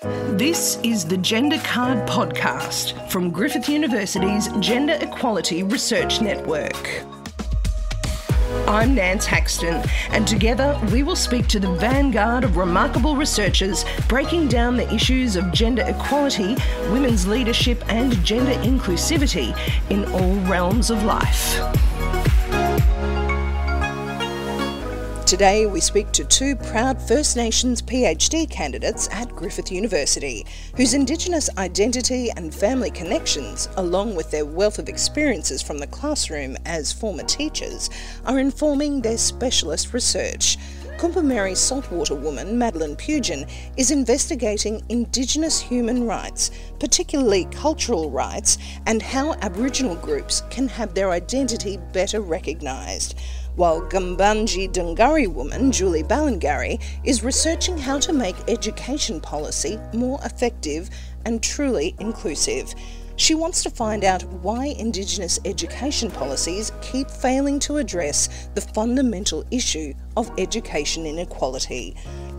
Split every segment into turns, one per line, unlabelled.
This is the Gender Card Podcast from Griffith University's Gender Equality Research Network. I'm Nance Haxton, and together we will speak to the vanguard of remarkable researchers breaking down the issues of gender equality, women's leadership, and gender inclusivity in all realms of life. Today, we speak to two proud First Nations PhD candidates at Griffith University, whose Indigenous identity and family connections, along with their wealth of experiences from the classroom as former teachers, are informing their specialist research. Kombumerri saltwater woman Madeleine Pugin is investigating Indigenous human rights, particularly cultural rights, and how Aboriginal groups can have their identity better recognised while Gumbaynggirr Dunghutti woman Julie Ballangarry is researching how to make education policy more effective and truly inclusive. She wants to find out why Indigenous education policies keep failing to address the fundamental issue of education inequality.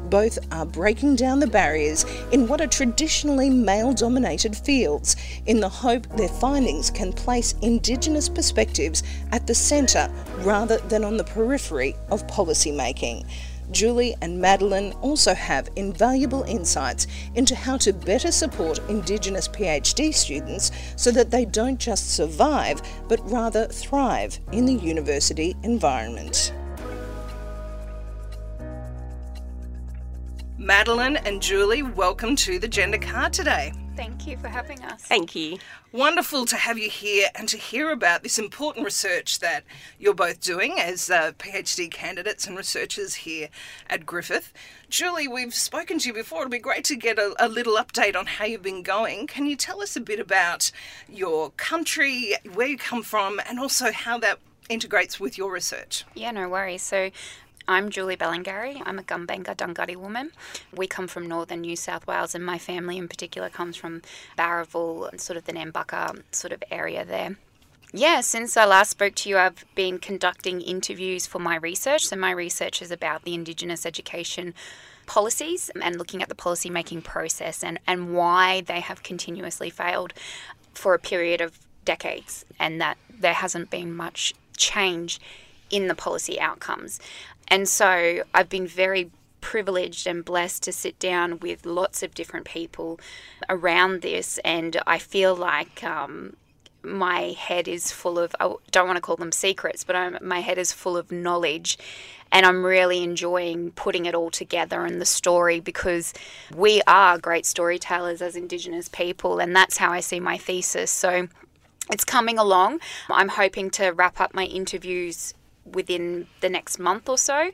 Both are breaking down the barriers in what are traditionally male dominated fields in the hope their findings can place Indigenous perspectives at the centre rather than on the periphery of policy making. Julie and Madeleine also have invaluable insights into how to better support Indigenous PhD students so that they don't just survive but rather thrive in the university environment. Madeleine and Julie, welcome to the Gender Card today.
Thank you for having us.
Thank you.
Wonderful to have you here and to hear about this important research that you're both doing as uh, PhD candidates and researchers here at Griffith. Julie, we've spoken to you before. It'd be great to get a, a little update on how you've been going. Can you tell us a bit about your country, where you come from, and also how that integrates with your research?
Yeah, no worries. So I'm Julie Ballangarry. I'm a Gumbaynggirr Dunghutti woman. We come from northern New South Wales, and my family in particular comes from Bowraville, sort of the Nambucca sort of area there. Yeah, since I last spoke to you, I've been conducting interviews for my research. So, my research is about the Indigenous education policies and looking at the policy making process and, and why they have continuously failed for a period of decades, and that there hasn't been much change in the policy outcomes. And so I've been very privileged and blessed to sit down with lots of different people around this, and I feel like um, my head is full of I don't want to call them secrets, but I'm, my head is full of knowledge. And I'm really enjoying putting it all together and the story because we are great storytellers as Indigenous people, and that's how I see my thesis. So it's coming along. I'm hoping to wrap up my interviews within the next month or so.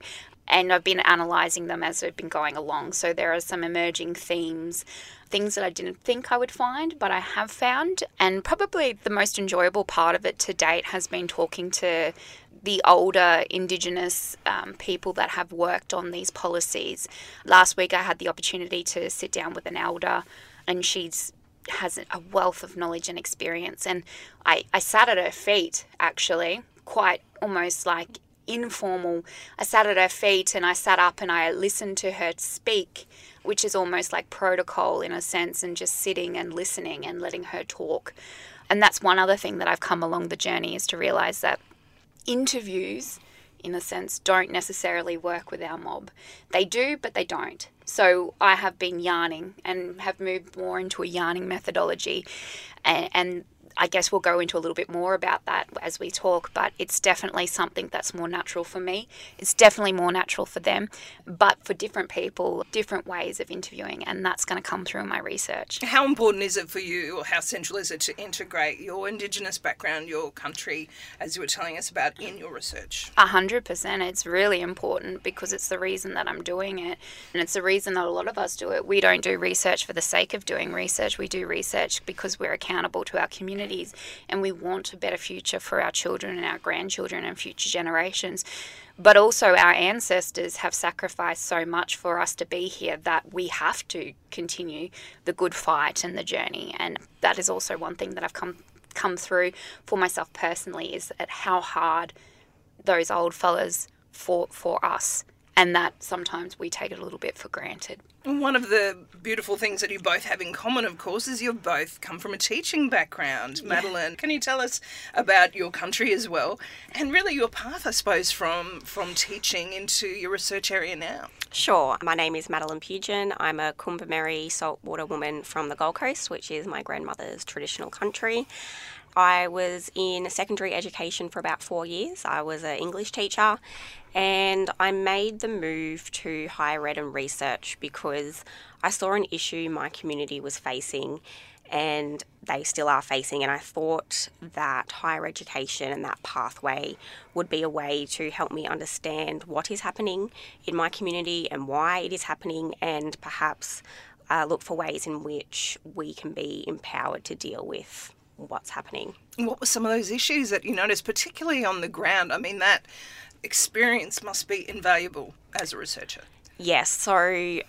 And I've been analysing them as we've been going along. So there are some emerging themes, things that I didn't think I would find, but I have found. And probably the most enjoyable part of it to date has been talking to the older Indigenous um, people that have worked on these policies. Last week I had the opportunity to sit down with an elder, and she's has a wealth of knowledge and experience. And I, I sat at her feet actually quite almost like informal. I sat at her feet and I sat up and I listened to her speak, which is almost like protocol in a sense, and just sitting and listening and letting her talk. And that's one other thing that I've come along the journey is to realize that interviews, in a sense, don't necessarily work with our mob. They do, but they don't. So I have been yarning and have moved more into a yarning methodology. And, and I guess we'll go into a little bit more about that as we talk, but it's definitely something that's more natural for me. It's definitely more natural for them, but for different people, different ways of interviewing, and that's going to come through in my research.
How important is it for you, or how central is it to integrate your Indigenous background, your country, as you were telling us about in your research?
A hundred percent. It's really important because it's the reason that I'm doing it, and it's the reason that a lot of us do it. We don't do research for the sake of doing research, we do research because we're accountable to our community communities and we want a better future for our children and our grandchildren and future generations. But also, our ancestors have sacrificed so much for us to be here that we have to continue the good fight and the journey. And that is also one thing that I've come come through for myself personally is at how hard those old fellas fought for us and that sometimes we take it a little bit for granted.
One of the beautiful things that you both have in common, of course, is you both come from a teaching background. Yeah. Madeleine, can you tell us about your country as well, and really your path, I suppose, from from teaching into your research area now?
Sure. My name is Madeleine Pugin. I'm a Kombumerri saltwater woman from the Gold Coast, which is my grandmother's traditional country. I was in secondary education for about four years. I was an English teacher and I made the move to higher ed and research because I saw an issue my community was facing and they still are facing. And I thought that higher education and that pathway would be a way to help me understand what is happening in my community and why it is happening, and perhaps uh, look for ways in which we can be empowered to deal with what's happening.
What were some of those issues that you noticed, particularly on the ground? I mean, that experience must be invaluable as a researcher.
Yes, so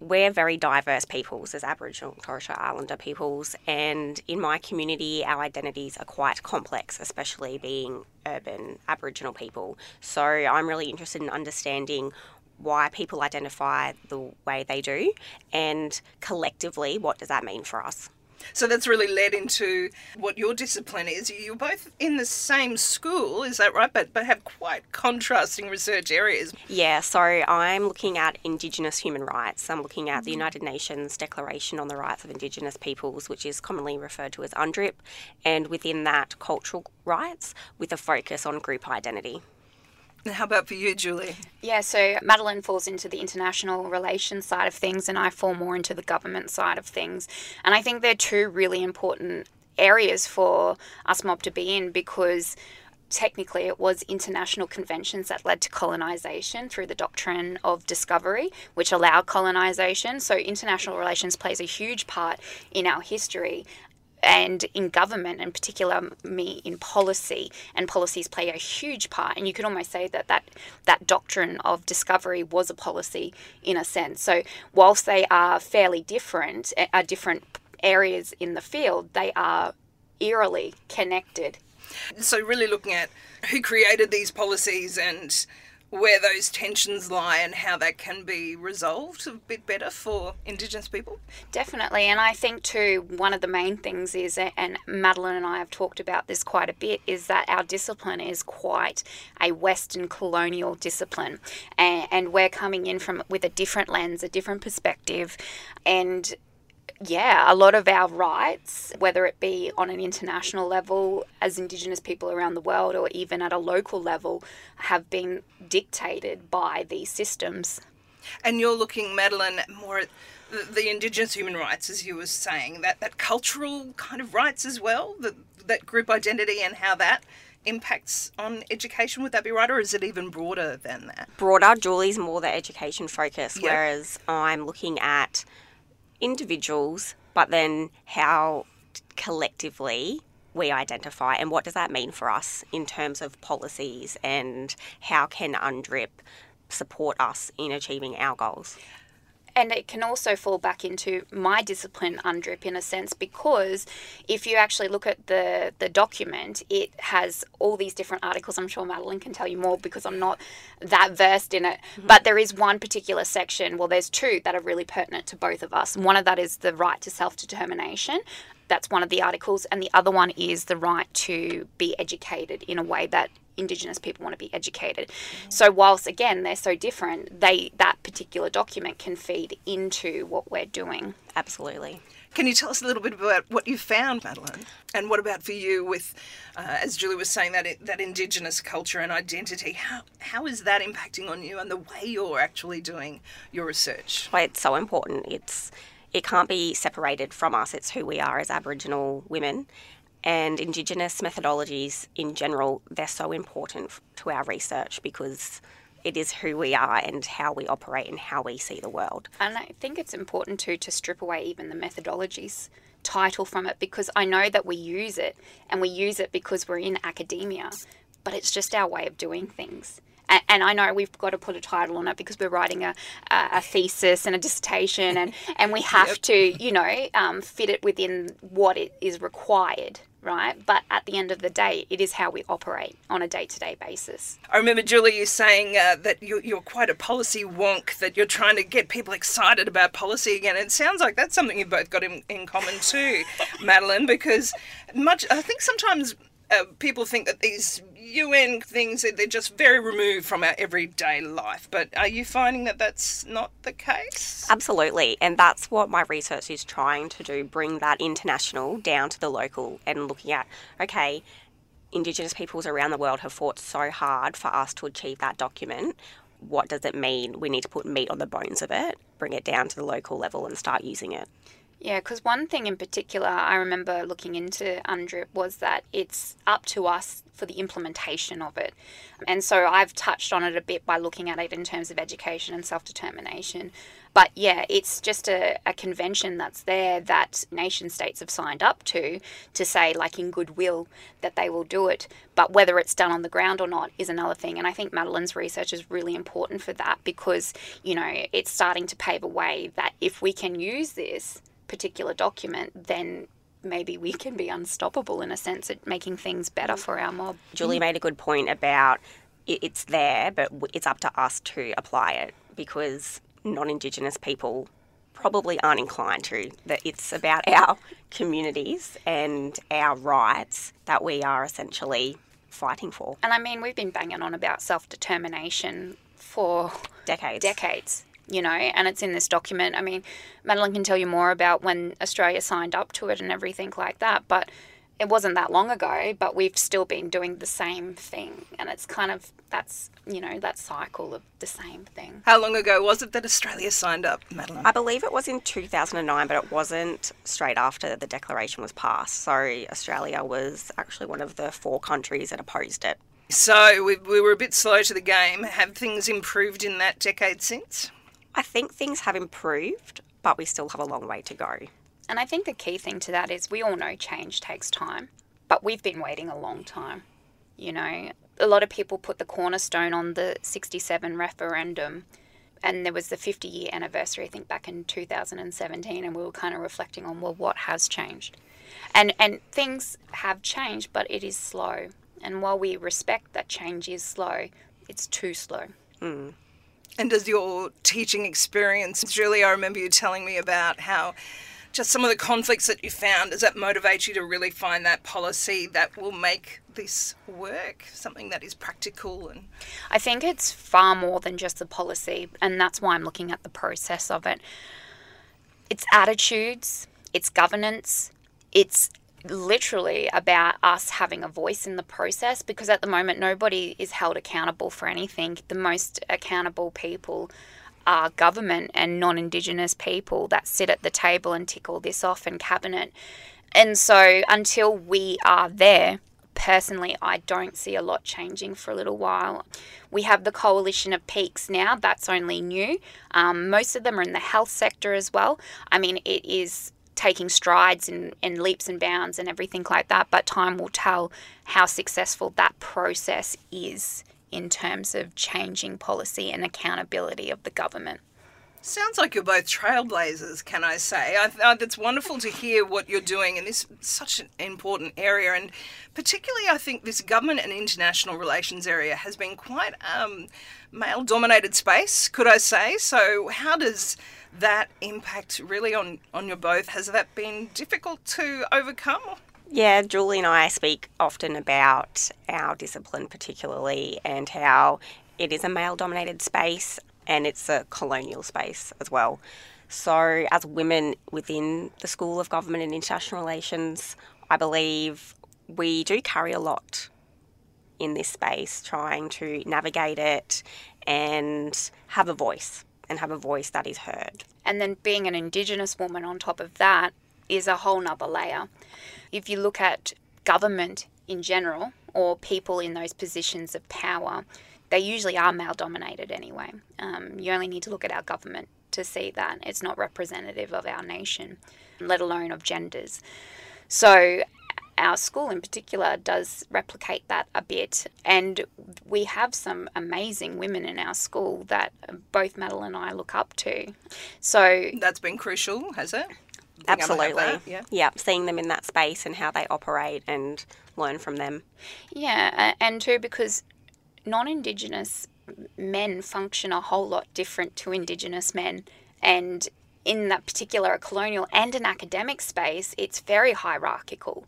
we're very diverse peoples as Aboriginal and Torres Strait Islander peoples, and in my community, our identities are quite complex, especially being urban Aboriginal people. So I'm really interested in understanding why people identify the way they do, and collectively, what does that mean for us?
So that's really led into what your discipline is. You're both in the same school, is that right? But but have quite contrasting research areas.
Yeah, so I'm looking at Indigenous human rights. I'm looking at the mm-hmm. United Nations Declaration on the Rights of Indigenous Peoples, which is commonly referred to as UNDRIP, and within that, cultural rights with a focus on group identity.
How about for you, Julie?
Yeah, so Madeleine falls into the international relations side of things, and I fall more into the government side of things. And I think they're two really important areas for us mob to be in because technically it was international conventions that led to colonization through the doctrine of discovery which allowed colonization so international relations plays a huge part in our history and in government, in particular, me in policy, and policies play a huge part. And you could almost say that that, that doctrine of discovery was a policy in a sense. So, whilst they are fairly different, eh, are different areas in the field, they are eerily connected.
So, really looking at who created these policies and where those tensions lie and how that can be resolved a bit better for Indigenous people?
Definitely. And I think, too, one of the main things is, and Madeleine and I have talked about this quite a bit, is that our discipline is quite a Western colonial discipline. And, we're coming in from with a different lens, a different perspective. And yeah, a lot of our rights, whether it be on an international level as Indigenous people around the world or even at a local level, have been dictated by these systems.
And you're looking, Madeleine, more at the, the Indigenous human rights, as you were saying, that, that cultural kind of rights as well, that, that group identity and how that impacts on education. Would that be right, or is it even broader than that?
Broader. Julie's more the education focus, yep. whereas I'm looking at individuals, but then how collectively we identify and what does that mean for us in terms of policies and how can UNDRIP support us in achieving our goals?
And it can also fall back into my discipline UNDRIP in a sense because if you actually look at the the document it has all these different articles. I'm sure madeleine can tell you more because i'm not that versed in it. Mm-hmm. but there is one particular section well there's two that are really pertinent to both of us. One of that is the right to self-determination that's one of the articles and the other one is the right to be educated in a way that indigenous people want to be educated mm-hmm. so whilst again they're so different they that particular document can feed into what we're doing
absolutely
can you tell us a little bit about what you found, Madeleine? And what about for you with, uh, as Julie was saying, that that Indigenous culture and identity? How, how is that impacting on you and the way you're actually doing your research?
Why it's so important. It's it can't be separated from us. It's who we are as Aboriginal women and Indigenous methodologies in general, they're so important to our research because it is who we are and how we operate and how we see the world.
And I think it's important too to strip away even the methodologies title from it because I know that we use it and we use it because we're in academia, but it's just our way of doing things. And, and I know we've got to put a title on it because we're writing a, a, a thesis and a dissertation, and, and we have yep. to, you know, um, fit it within what it is required right? But at the end of the day, it is how we operate on a day to day basis.
I remember, Julie, you saying uh, that you're, you're, quite a policy wonk, that you're trying to get people excited about policy again. It sounds like that's something you've both got in, in common too, Madeleine, because much, I think sometimes uh, people think that these UN things they're just very removed from our everyday life. But are you finding that that's not the case?
Absolutely, and that's what my research is trying to do: bring that international down to the local and looking at okay. Indigenous peoples around the world have fought so hard for us to achieve that document. What does it mean? We need to put meat on the bones of it, bring it down to the local level, and start using it.
Yeah, because one thing in particular I remember looking into UNDRIP was that it's up to us for the implementation of it. And so I've touched on it a bit by looking at it in terms of education and self determination. But yeah, it's just a, a convention that's there that nation states have signed up to, to say, like in goodwill, that they will do it. But whether it's done on the ground or not is another thing. And I think Madeleine's research is really important for that because, you know, it's starting to pave a way that if we can use this, particular document, then maybe we can be unstoppable in a sense at making things better for our mob.
Julie made a good point about it's there, but it's up to us to apply it because non Indigenous people probably aren't inclined to. That it's about our communities and our rights that we are essentially fighting for.
And I mean, we've been banging on about self determination for
decades.
Decades you know, and it's in this document. I mean, Madeleine can tell you more about when Australia signed up to it and everything like that, but it wasn't that long ago, but we've still been doing the same thing. And it's kind of that's, you know, that cycle of the same thing.
How long ago was it that Australia signed up, Madeleine?
I believe it was in 2009, but it wasn't straight after the declaration was passed. So Australia was actually one of the four countries that opposed it.
So we, we were a bit slow to the game. Have things improved in that decade since?
I think things have improved, but we still have a long way to go.
And I think the key thing to that is we all know change takes time, but we've been waiting a long time. You know, a lot of people put the cornerstone on the 67 referendum, and there was the 50 year anniversary, I think, back in 2017, and we were kind of reflecting on, well, what has changed? And, and things have changed, but it is slow. And while we respect that change is slow, it's too slow.
Mm.
And does your teaching experience, Julie, I remember you telling me about how just some of the conflicts that you found, does that motivate you to really find that policy that will make this work, something that is practical and
I think it's far more than just the policy and that's why I'm looking at the process of it. It's attitudes, it's governance, it's literally about us having a voice in the process because at the moment nobody is held accountable for anything. The most accountable people are government and non Indigenous people that sit at the table and tick all this off in cabinet. And so until we are there, personally, I don't see a lot changing for a little while. We have the coalition of peaks now, that's only new. Um, most of them are in the health sector as well. I mean, it is taking strides and, and leaps and bounds and everything like that, but time will tell how successful that process is in terms of changing policy and accountability of the government.
Sounds like you're both trailblazers, can I say? It's wonderful to hear what you're doing in this such an important area, and particularly, I think this government and international relations area has been quite um, male-dominated space, could I say? So, how does that impact really on, on your both? Has that been difficult to overcome?
Yeah, Julie and I speak often about our discipline, particularly, and how it is a male dominated space and it's a colonial space as well. So, as women within the School of Government and International Relations, I believe we do carry a lot in this space, trying to navigate it and have a voice and have a voice that is heard.
And then being an Indigenous woman on top of that is a whole nother layer. If you look at government in general or people in those positions of power, they usually are male dominated anyway. Um, you only need to look at our government to see that it's not representative of our nation, let alone of genders. So our school in particular does replicate that a bit. And we have some amazing women in our school that both Madeleine and I look up to. So
That's been crucial, has it? Being able to have
Absolutely.
Yeah.
Yeah, seeing them in that space and how they operate and learn from them.
Yeah, and too because non Indigenous men function a whole lot different to Indigenous men. And in that particular colonial and an academic space, it's very hierarchical.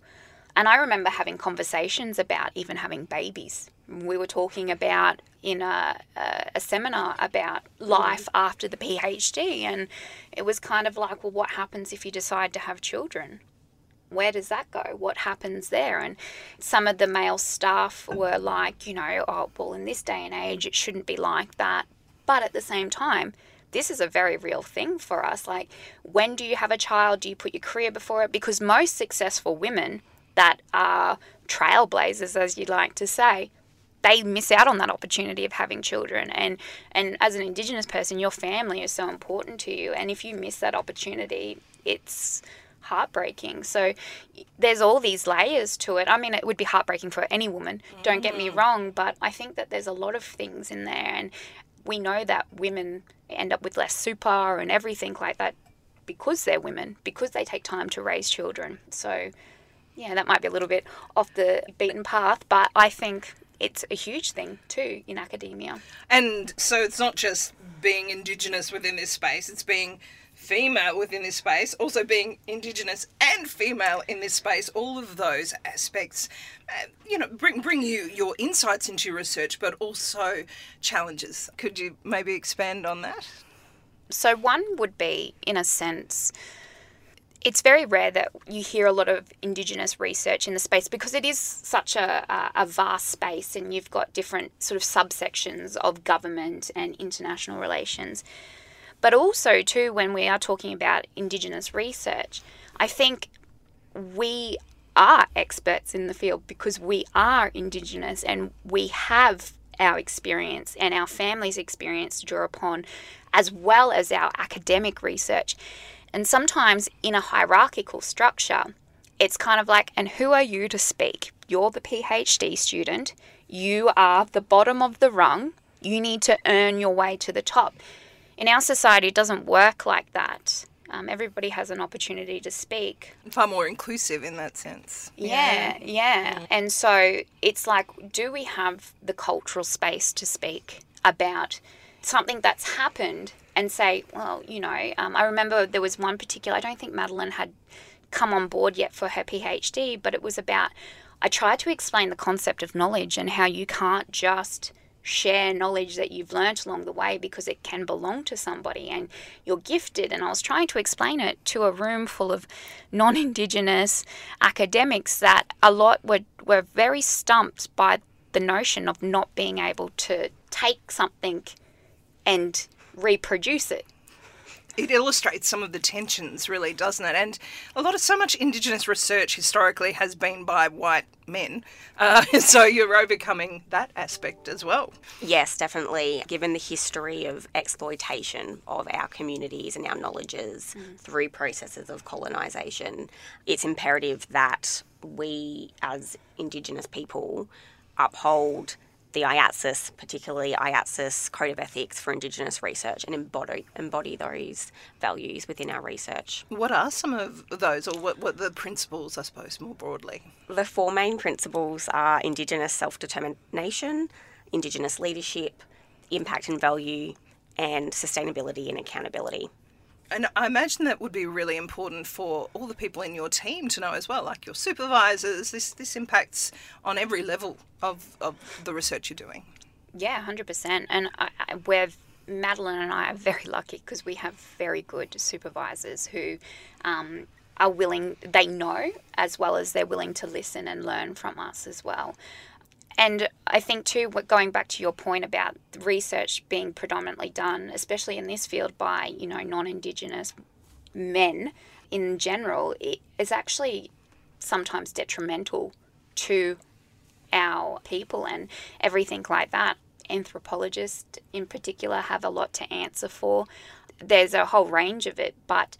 And I remember having conversations about even having babies. We were talking about in a, a, a seminar about life after the PhD, and it was kind of like, well, what happens if you decide to have children? where does that go? What happens there? And some of the male staff were like, you know, oh, well, in this day and age, it shouldn't be like that. But at the same time, this is a very real thing for us. Like, when do you have a child? Do you put your career before it? Because most successful women that are trailblazers, as you'd like to say, they miss out on that opportunity of having children. And and as an indigenous person your family is so important to you. And if you miss that opportunity it's heartbreaking. So there's all these layers to it. I mean it would be heartbreaking for any woman don't get me mm. wrong but i think that there's a lot of things in there. And we know that women end up with less super and everything like that because they're women because they take time to raise children. So yeah, that might be a little bit off the beaten path, but I think it's a huge thing too in academia.
And so it's not just being Indigenous within this space, it's being female within this space, also being Indigenous and female in this space. All of those aspects, uh, you know, bring, bring you your insights into your research, but also challenges. Could you maybe expand on that?
So, one would be, in a sense, it's very rare that you hear a lot of Indigenous research in the space because it is such a, a, vast space and you've got different sort of subsections of government and international relations. But also, too, when we are talking about Indigenous research, I think we are experts in the field because we are Indigenous and we have our experience and our family's experience to draw upon, as well as our academic research. And sometimes in a hierarchical structure, it's kind of like, and who are you to speak? You're the PhD student, you are the bottom of the rung, you need to earn your way to the top. In our society, it doesn't work like that. Um, everybody has an opportunity to speak.
Far more inclusive in that sense.
Yeah, yeah. And so it's like, do we have the cultural space to speak about something that's happened and say, well, you know, um, I remember there was one particular, I don't think Madeleine had come on board yet for her PhD, but it was about, I tried to explain the concept of knowledge and how you can't just share knowledge that you've learnt along the way because it can belong to somebody and you're gifted. And I was trying to explain it to a room full of non Indigenous academics that a lot were, were very stumped by the notion of not being able to take something and reproduce it.
it illustrates some of the tensions, really, doesn't it? And a lot of so much Indigenous research historically has been by white men, uh, so you're overcoming that aspect as well.
Yes, definitely. Given the history of exploitation of our communities and our knowledges through processes of colonisation, it's imperative that we, as Indigenous people, uphold the IATSIS, particularly IATSIS Code of Ethics for Indigenous Research, and embody, embody those values within our research.
What are some of those, or what, what the principles, I suppose, more broadly?
The four main principles are Indigenous self determination, Indigenous leadership, impact and value, and sustainability and accountability.
And I imagine that would be really important for all the people in your team to know as well, like your supervisors. This this impacts on every level of, of the research you're doing.
Yeah, hundred percent. And I, I, we're Madeleine and I are very lucky because we have very good supervisors who um, are willing. They know as well as they're willing to listen and learn from us as well. And I think too, going back to your point about research being predominantly done, especially in this field, by you know non-indigenous men in general, it is actually sometimes detrimental to our people and everything like that. Anthropologists, in particular, have a lot to answer for. There's a whole range of it, but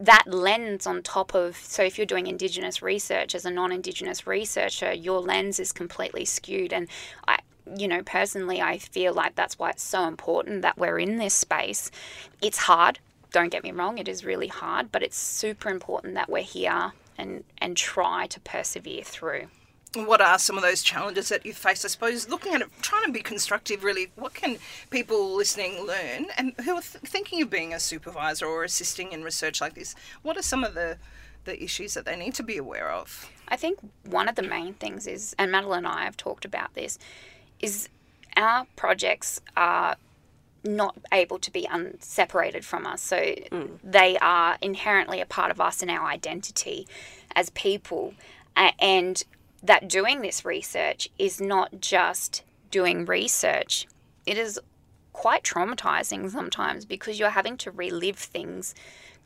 that lens on top of so if you're doing indigenous research as a non-indigenous researcher your lens is completely skewed. And i you know personally i feel like that's why it's so important that we're in this space. It's hard don't get me wrong it is really hard but it's super important that we're here and and try to persevere through
what are some of those challenges that you face? I suppose looking at it, trying to be constructive, really, what can people listening learn and who are th- thinking of being a supervisor or assisting in research like this? What are some of the, the issues that they need to be aware of?
I think one of the main things is, and Madeleine and I have talked about this, is our projects are not able to be unseparated from us. So mm. they are inherently a part of us and our identity as people. And that doing this research is not just doing research, it is quite traumatizing sometimes because you're having to relive things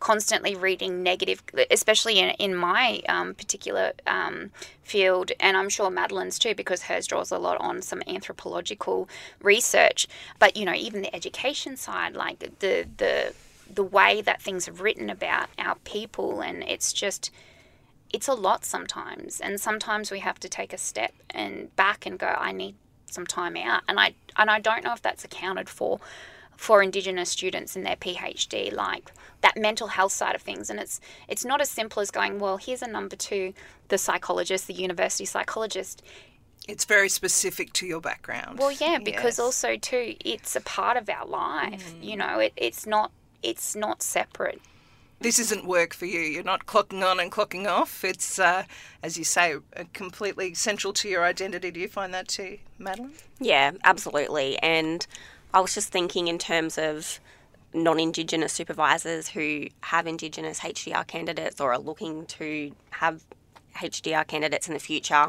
constantly reading negative, especially in, in my um, particular um, field, and I'm sure Madeleine's too, because hers draws a lot on some anthropological research. But you know, even the education side, like the the the way that things are written about our people, and it's just it's a lot sometimes and sometimes we have to take a step and back and go i need some time out. And i and i don't know if that's accounted for for indigenous students in their phd like that mental health side of things. And it's it's not as simple as going well here's a number to the psychologist the university psychologist.
It's very specific to your background.
Well yeah because yes. also too it's a part of our life mm. you know? It, it's not it's not separate
this isn't work for you. You're not clocking on and clocking off. It's, uh, as you say, completely central to your identity. Do you find that too, Madeleine?
Yeah, absolutely. And I was just thinking in terms of non Indigenous supervisors who have Indigenous HDR candidates or are looking to have HDR candidates in the future.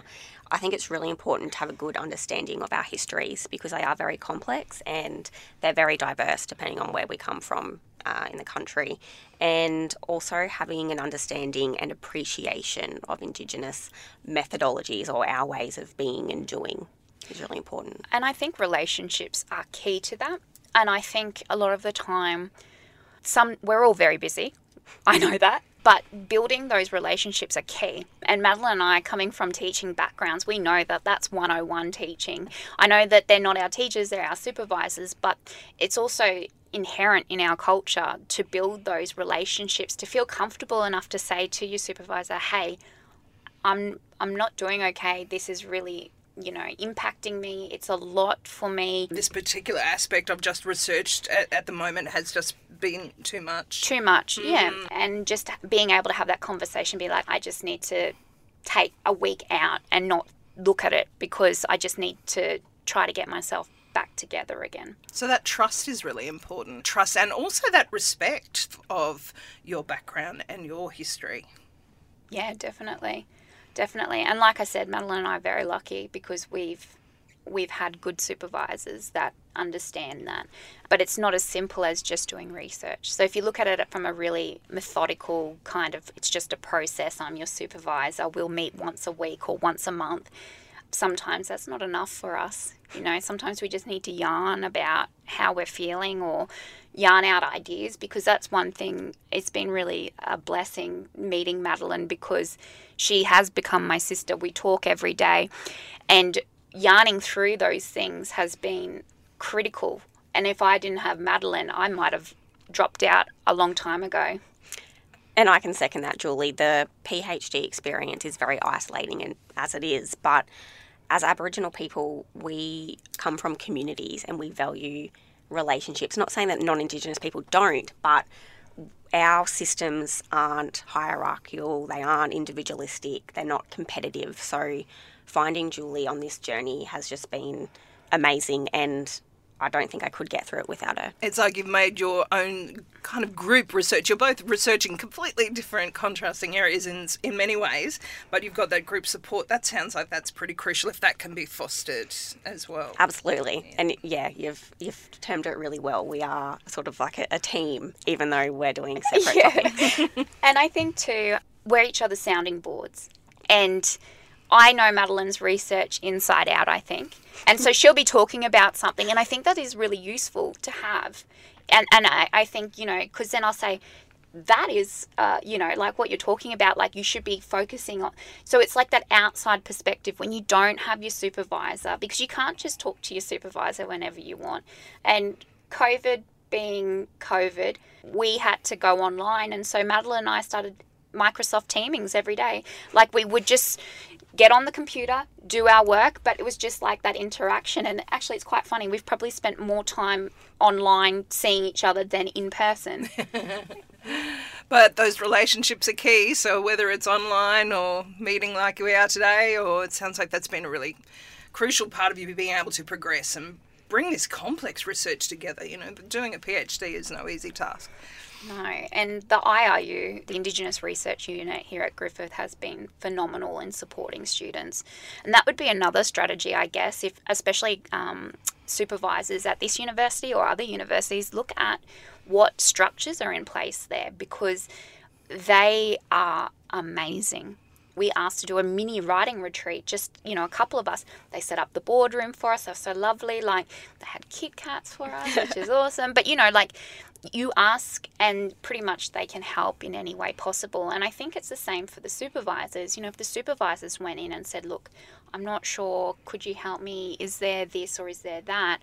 I think it's really important to have a good understanding of our histories because they are very complex and they're very diverse depending on where we come from uh, in the country, and also having an understanding and appreciation of Indigenous methodologies or our ways of being and doing is really important.
And I think relationships are key to that. And I think a lot of the time, some we're all very busy. I know that. But building those relationships are key. And Madeleine and I, coming from teaching backgrounds, we know that that's 101 teaching. I know that they're not our teachers, they're our supervisors, but it's also inherent in our culture to build those relationships, to feel comfortable enough to say to your supervisor, hey, I'm I'm not doing okay. This is really you know, impacting me. It's a lot for me.
This particular aspect I've just researched at, at the moment has just been too much.
Too much, mm. yeah. And just being able to have that conversation, be like, I just need to take a week out and not look at it because I just need to try to get myself back together again.
So that trust is really important. Trust and also that respect of your background and your history.
Yeah, definitely. Definitely. And like I said, Madeleine and I are very lucky because we've we've had good supervisors that understand that. But it's not as simple as just doing research. So if you look at it from a really methodical kind of it's just a process, I'm your supervisor, we'll meet once a week or once a month sometimes that's not enough for us. You know, sometimes we just need to yarn about how we're feeling or yarn out ideas because that's one thing. It's been really a blessing meeting Madeleine because she has become my sister. We talk every day, and yarning through those things has been critical. And if I didn't have Madeleine, I might have dropped out a long time ago.
And I can second that, Julie. The PhD experience is very isolating, and as it is, but as Aboriginal people, we come from communities and we value relationships. Not saying that non Indigenous people don't, but our systems aren't hierarchical, they aren't individualistic, they're not competitive. So finding Julie on this journey has just been amazing and I don't think I could get through it without her.
It's like you've made your own kind of group research. You're both researching completely different, contrasting areas in in many ways, but you've got that group support. That sounds like that's pretty crucial if that can be fostered as well.
Absolutely, yeah. and yeah, you've you've termed it really well. We are sort of like a, a team, even though we're doing separate yeah. topics.
and I think too, we're each other's sounding boards, and I know Madeleine's research inside out, I think. And so she'll be talking about something, and I think that is really useful to have. And, and I, I think, you know, because then I'll say, that is, uh, you know, like what you're talking about. Like you should be focusing on. So it's like that outside perspective when you don't have your supervisor because you can't just talk to your supervisor whenever you want. And COVID being COVID, we had to go online. And so Madeleine and I started Microsoft Teamings every day. Like we would just get on the computer, do our work, but it was just like that interaction. And actually, it's quite funny. We've probably spent more time online seeing each other than in person.
but those relationships are key. So whether it's online or meeting like we are today, or it sounds like that's been a really crucial part of you being able to progress and bring this complex research together. You know, doing a PhD is no easy task.
No, and the IRU, the Indigenous Research Unit here at Griffith, has been phenomenal in supporting students, and that would be another strategy, I guess, if especially um, supervisors at this university or other universities look at what structures are in place there because they are amazing we asked to do a mini writing retreat, just, you know, a couple of us. They set up the boardroom for us. They're so lovely. Like, they had Kit Kats for us, which is awesome. But, you know, like, you ask and pretty much they can help in any way possible. And I think it's the same for the supervisors. You know, if the supervisors went in and said, look, I'm not sure, could you help me? Is there this or is there that?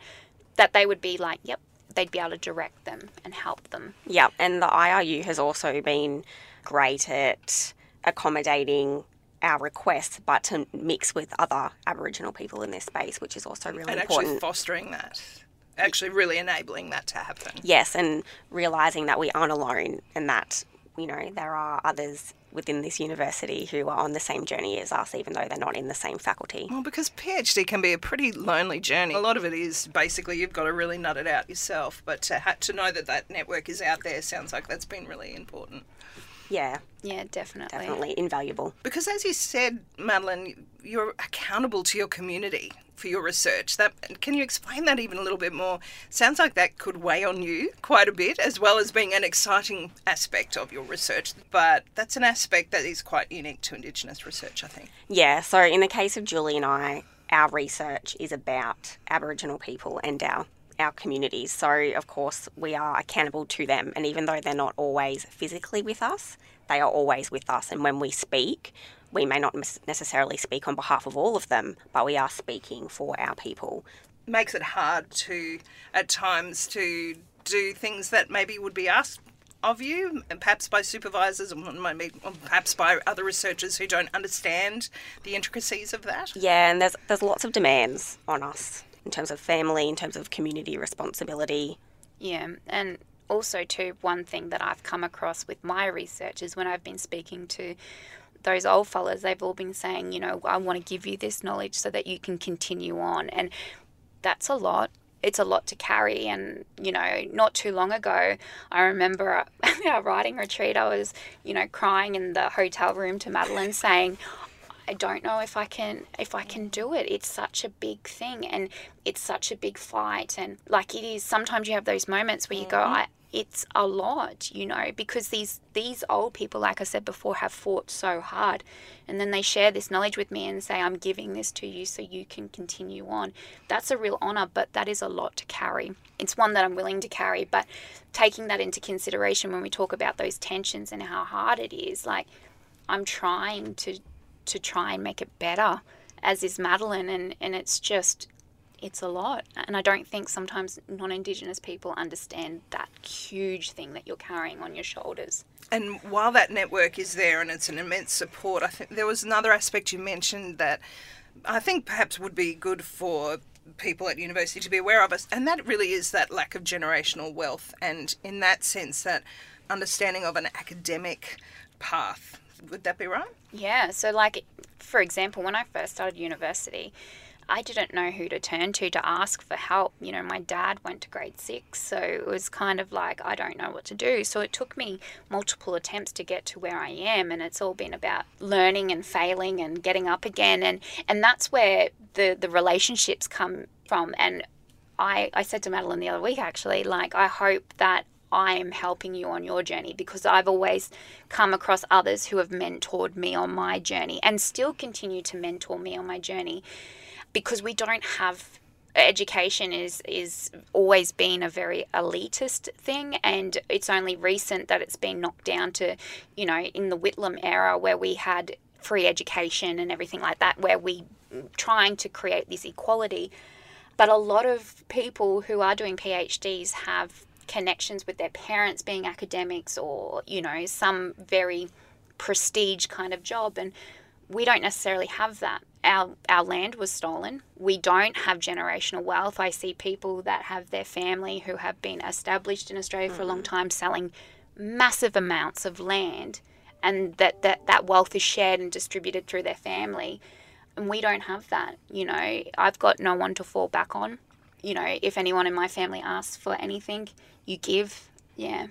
That they would be like, yep, they'd be able to direct them and help them.
Yeah, and the IRU has also been great at accommodating our requests, but to mix with other Aboriginal people in this space, which is also really
and
important.
actually fostering that, actually really enabling that to happen.
Yes, and realizing that we aren't alone, and that you know there are others within this university who are on the same journey as us, even though they're not in the same faculty.
Well, because PhD can be a pretty lonely journey. A lot of it is basically you've got to really nut it out yourself, but to, ha- to know that that network is out there sounds like that's been really important.
Yeah.
Yeah, definitely.
Definitely invaluable.
Because as you said, Madeleine, you're accountable to your community for your research. That can you explain that even a little bit more? Sounds like that could weigh on you quite a bit, as well as being an exciting aspect of your research. But that's an aspect that is quite unique to Indigenous research, I think.
Yeah. So in the case of Julie and I, our research is about Aboriginal people and our our communities. So, of course, we are accountable to them. And even though they're not always physically with us, they are always with us. And when we speak, we may not necessarily speak on behalf of all of them, but we are speaking for our people.
Makes it hard to, at times, to do things that maybe would be asked of you, and perhaps by supervisors, and perhaps by other researchers who don't understand the intricacies of that.
Yeah, and there's there's lots of demands on us in terms of family, in terms of community responsibility.
Yeah, and also too one thing that I've come across with my research is when I've been speaking to those old fellas, they've all been saying, you know, I want to give you this knowledge so that you can continue on, and that's a lot. It's a lot to carry, and you know, not too long ago, I remember our writing retreat. I was, you know, crying in the hotel room to Madeleine, saying, I don't know if I can if I can do it. It's such a big thing and it's such a big fight and like it is sometimes you have those moments where you go mm-hmm. I it's a lot, you know, because these these old people like I said before have fought so hard and then they share this knowledge with me and say I'm giving this to you so you can continue on. That's a real honor, but that is a lot to carry. It's one that I'm willing to carry, but taking that into consideration when we talk about those tensions and how hard it is, like I'm trying to to try and make it better, as is Madeleine, and, and it's just it's a lot. And I don't think sometimes non Indigenous people understand that huge thing that you're carrying on your shoulders.
And while that network is there and it's an immense support, I think there was another aspect you mentioned that I think perhaps would be good for people at university to be aware of us, and that really is that lack of generational wealth, and in that sense, that understanding of an academic path would that be right?
Yeah. So, like, for example, when I first started university, I didn't know who to turn to to ask for help. You know, my dad went to grade six, so it was kind of like, I don't know what to do. So it took me multiple attempts to get to where I am, and it's all been about learning and failing and getting up again. And, and that's where the, the relationships come from. And I, I said to Madeleine the other week, actually, like, I hope that I am helping you on your journey because I've always come across others who have mentored me on my journey and still continue to mentor me on my journey because we don't have education is is always been a very elitist thing and it's only recent that it's been knocked down to you know in the Whitlam era where we had free education and everything like that where we trying to create this equality. But a lot of people who are doing PhDs have connections with their parents being academics or you know some very prestige kind of job and we don't necessarily have that our our land was stolen. We don't have generational wealth. I see people that have their family who have been established in Australia mm-hmm. for a long time selling massive amounts of land and that, that that wealth is shared and distributed through their family. And we don't have that. You know, I've got no one to fall back on. You know, if anyone in my family asks for anything, you give. Yeah.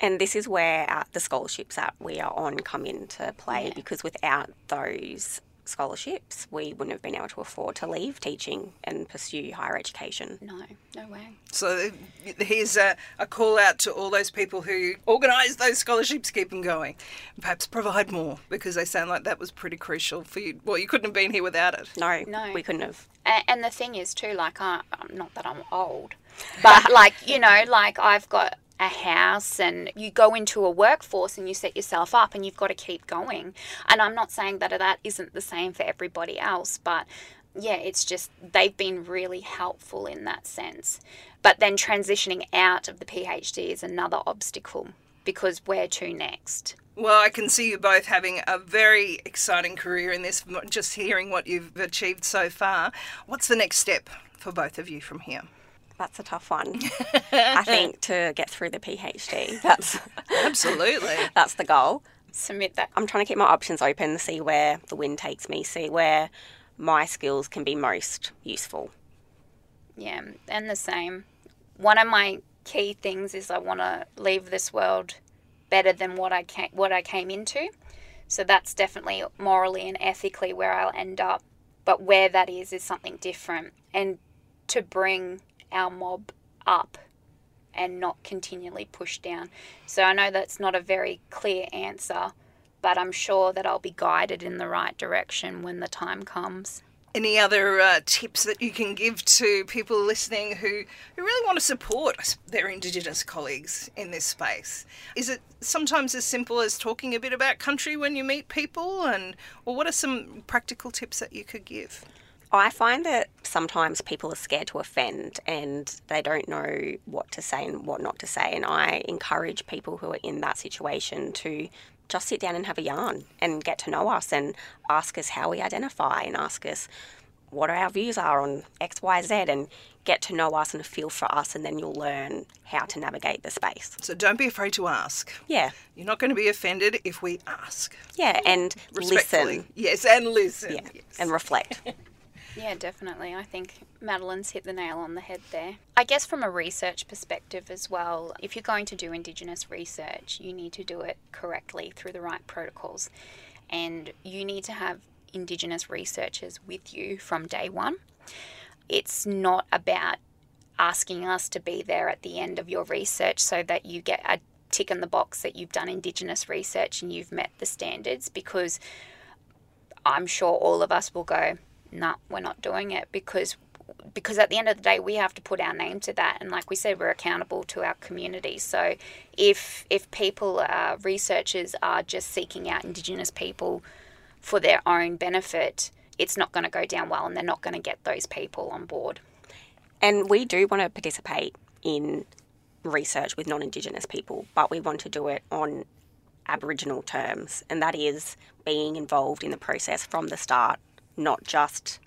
And this is where uh, the scholarships that we are on come into play yeah. because without those scholarships, we wouldn't have been able to afford to leave teaching and pursue higher education.
No, no way.
So here's a, a call out to all those people who organise those scholarships, keep them going. Perhaps provide more because they sound like that was pretty crucial for you. Well, you couldn't have been here without it.
No, no, we couldn't have.
And, and the thing is too, like, I, not that I'm old, but like you know, like I've got a house and you go into a workforce and you set yourself up and you've got to keep going. And I'm not saying that that isn't the same for everybody else, but yeah, it's just they've been really helpful in that sense. But then transitioning out of the PhD is another obstacle because where to next?
Well, I can see you both having a very exciting career in this, just hearing what you've achieved so far. What's the next step for both of you from here?
That's a tough one. I think to get through the PhD. That's
absolutely
that's the goal.
Submit that.
I'm trying to keep my options open, see where the wind takes me, see where my skills can be most useful.
Yeah, and the same. One of my key things is I want to leave this world better than what I came, what I came into. So that's definitely morally and ethically where I'll end up. But where that is is something different. And to bring our mob up and not continually pushed down. So I know that's not a very clear answer, but I'm sure that I'll be guided in the right direction when the time comes.
Any other uh, tips that you can give to people listening who, who really want to support their Indigenous colleagues in this space? Is it sometimes as simple as talking a bit about country when you meet people, and or what are some practical tips that you could give?
I find that sometimes people are scared to offend and they don't know what to say and what not to say. And I encourage people who are in that situation to just sit down and have a yarn and get to know us and ask us how we identify and ask us what our views are on X, Y, Z and get to know us and feel for us and then you'll learn how to navigate the space.
So don't be afraid to ask.
Yeah.
You're not going to be offended if we ask.
Yeah, and listen.
Yes, and listen.
Yeah,
yes.
and reflect.
Yeah, definitely. I think Madeleine's hit the nail on the head there. I guess from a research perspective as well, if you're going to do Indigenous research, you need to do it correctly through the right protocols. And you need to have Indigenous researchers with you from day one. It's not about asking us to be there at the end of your research so that you get a tick in the box that you've done Indigenous research and you've met the standards because I'm sure all of us will go, nah, we're not doing it because because at the end of the day we have to put our name to that. And like we said we're accountable to our community. So if if people uh, researchers are just seeking out indigenous people for their own benefit it's not going to go down well and they're not going to get those people on board.
And we do want to participate in research with non-indigenous people but we want to do it on aboriginal terms. And that is being involved in the process from the start not just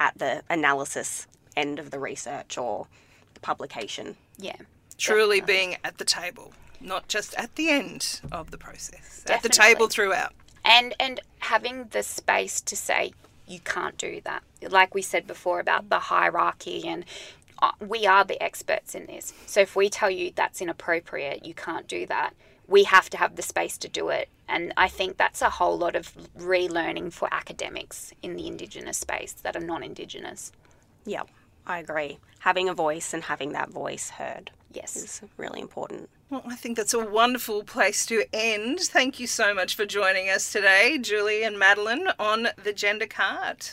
at the analysis end of the research or the publication.
Yeah.
Truly definitely. being at the table, not just at the end of the process. Definitely. At the table throughout.
And and having the space to say you can't do that. Like we said before about the hierarchy and uh, we are the experts in this. So if we tell you that's inappropriate, you can't do that we have to have the space to do it. And I think that's a whole lot of relearning for academics in the Indigenous space that are non Indigenous.
Yeah, I agree. Having a voice and having that voice heard.
Yes.
Is really important.
Well, I think that's a wonderful place to end. Thank you so much for joining us today, Julie and Madeleine, on the Gender Card.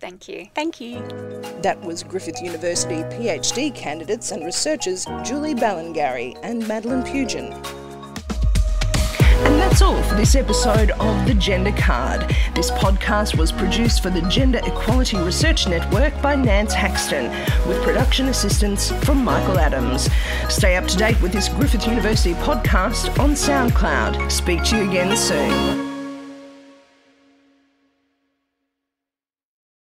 Thank you.
Thank you.
That was Griffith University PhD candidates and researchers Julie Ballangarry and Madeleine Pugin. That's all for this episode of The Gender Card. This podcast was produced for the Gender Equality Research Network by Nance Haxton, with production assistance from Michael Adams. Stay up to date with this Griffith University podcast on SoundCloud. Speak to you again soon.